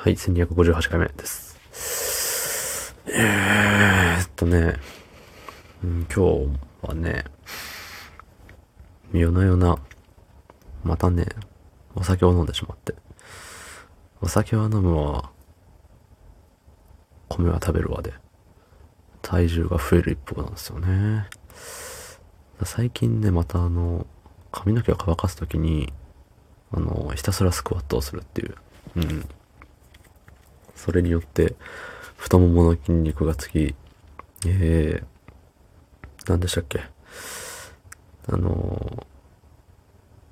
はい、1258回目です。えーっとね、今日はね、夜な夜な、またね、お酒を飲んでしまって。お酒は飲むわ、米は食べるわで、体重が増える一方なんですよね。最近ね、またあの、髪の毛を乾かすときに、あの、ひたすらスクワットをするっていう。うん。それによって、太ももの筋肉がつき、えー、何でしたっけあのー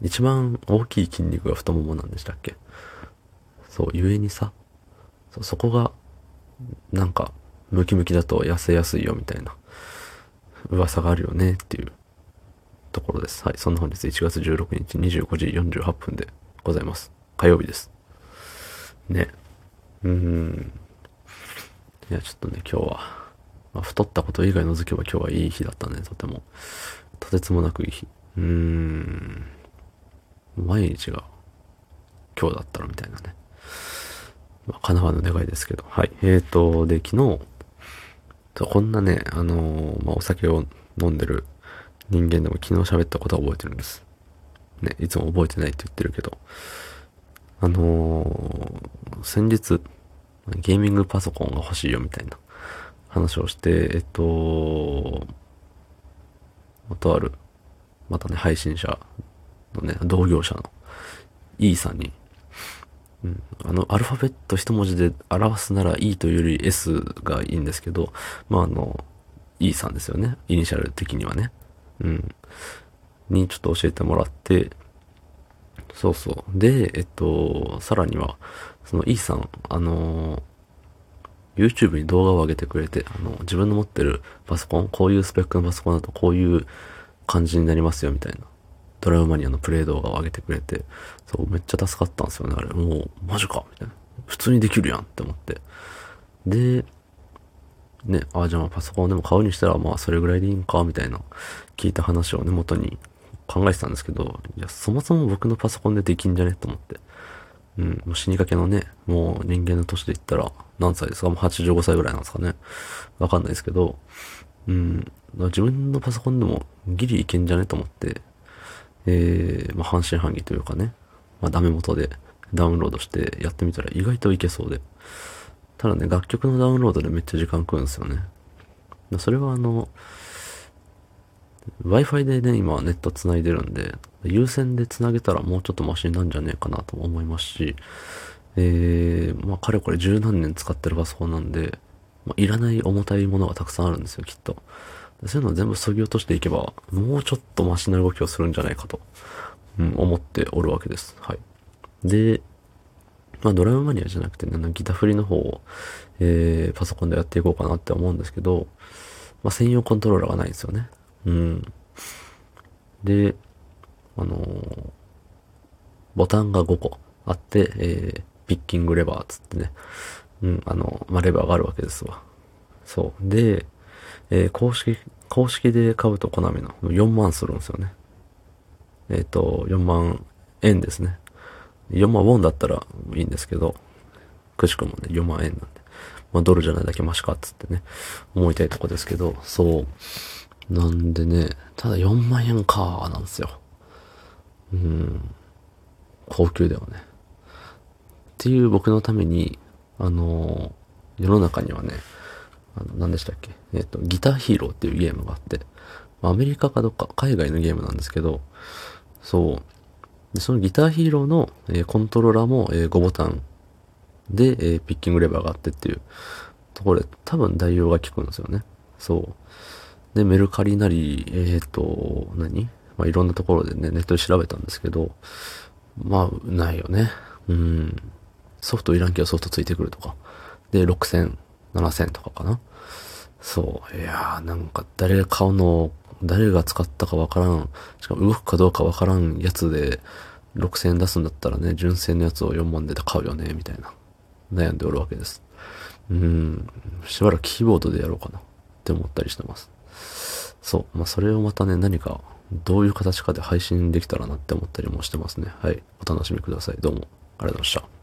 一番大きい筋肉が太ももなんでしたっけそう、ゆえにさ、そそこが、なんか、ムキムキだと痩せやすいよみたいな噂があるよねっていうところです。はい。そんな本日1月16日25時48分でございます。火曜日です。ね。うん。いや、ちょっとね、今日は、まあ、太ったこと以外除けば今日はいい日だったね、とても。とてつもなくいい日。うーん。毎日が今日だったらみたいなね。まあ、叶わぬ願いですけど。はい。えーと、で、昨日、こんなね、あのーまあ、お酒を飲んでる人間でも昨日喋ったことは覚えてるんです。ね、いつも覚えてないって言ってるけど。あのー先日、ゲーミングパソコンが欲しいよみたいな話をして、えっと、とある、またね、配信者のね、同業者の E さんに、うん、あの、アルファベット一文字で表すなら E というより S がいいんですけど、まあ、あの、E さんですよね。イニシャル的にはね。うん。にちょっと教えてもらって、そうそう。で、えっと、さらには、その E さん、あの、YouTube に動画を上げてくれて、あの、自分の持ってるパソコン、こういうスペックのパソコンだとこういう感じになりますよ、みたいな。ドラムマニアのプレイ動画を上げてくれて、そう、めっちゃ助かったんですよね、あれ。もう、マジかみたいな。普通にできるやんって思って。で、ね、ああ、じゃあまあパソコンでも買うにしたら、まあそれぐらいでいいんか、みたいな、聞いた話をね、元に考えてたんですけど、いや、そもそも僕のパソコンでできんじゃねと思って。うん、もう死にかけのね、もう人間の年で言ったら、何歳ですか？もう85歳ぐらいなんですかね。わかんないですけど、うん、自分のパソコンでもギリいけんじゃねと思って、えー、まあ半信半疑というかね、まあダメ元でダウンロードしてやってみたら意外といけそうで。ただね、楽曲のダウンロードでめっちゃ時間食うんですよね。それはあの、Wi-Fi でね、今ネット繋いでるんで、有線で繋げたらもうちょっとマシになんじゃねえかなと思いますし、えー、まあ、かれこれ十何年使ってるパソコンなんで、まあ、いらない重たいものがたくさんあるんですよ、きっと。そういうのを全部削ぎ落としていけば、もうちょっとマシな動きをするんじゃないかと、うん、思っておるわけです。はい。で、まあ、ドラムマニアじゃなくてね、ギター振りの方を、えー、パソコンでやっていこうかなって思うんですけど、まあ、専用コントローラーがないんですよね。うん。で、あのーボタンが5個あって、えー、ピッキングレバーつってね、うん、あの、まあ、レバーがあるわけですわ。そう。で、えー公式、公式で買うとコナミの4万するんですよね。えっ、と、4万円ですね。4万ウォンだったらいいんですけど、くしくもね、4万円なんで。まあ、ドルじゃないだけマシかっつってね、思いたいとこですけど、そう。なんでね、ただ4万円かなんですよ。うん。高級だよね。っていう僕のために、あのー世の中にはね、あの、何でしたっけ？えっ、と、ギターヒーローっていうゲームがあって、アメリカかどっか、海外のゲームなんですけど、そう。で、そのギターヒーローの、えーコントローラーも、え5ボタンで、えピッキングレバーがあってっていうところで、多分代用が効くんですよね。そう。で、メルカリなり、えっ、と、何？まあ、いろんなところでね、ネットで調べたんですけど、まあ、ないよね。うん。ソフトいらんけどソフトついてくるとか。で、6000、7000とかかな。そう。いやー、なんか誰が買うの、誰が使ったかわからん。しかも動くかどうかわからんやつで、6000円出すんだったらね、純正のやつを4万で買うよね、みたいな。悩んでおるわけです。うん。しばらくキーボードでやろうかな。って思ったりしてます。そう。まあ、それをまたね、何か、どういう形かで配信できたらなって思ったりもしてますね。はい。お楽しみください。どうも、ありがとうございました。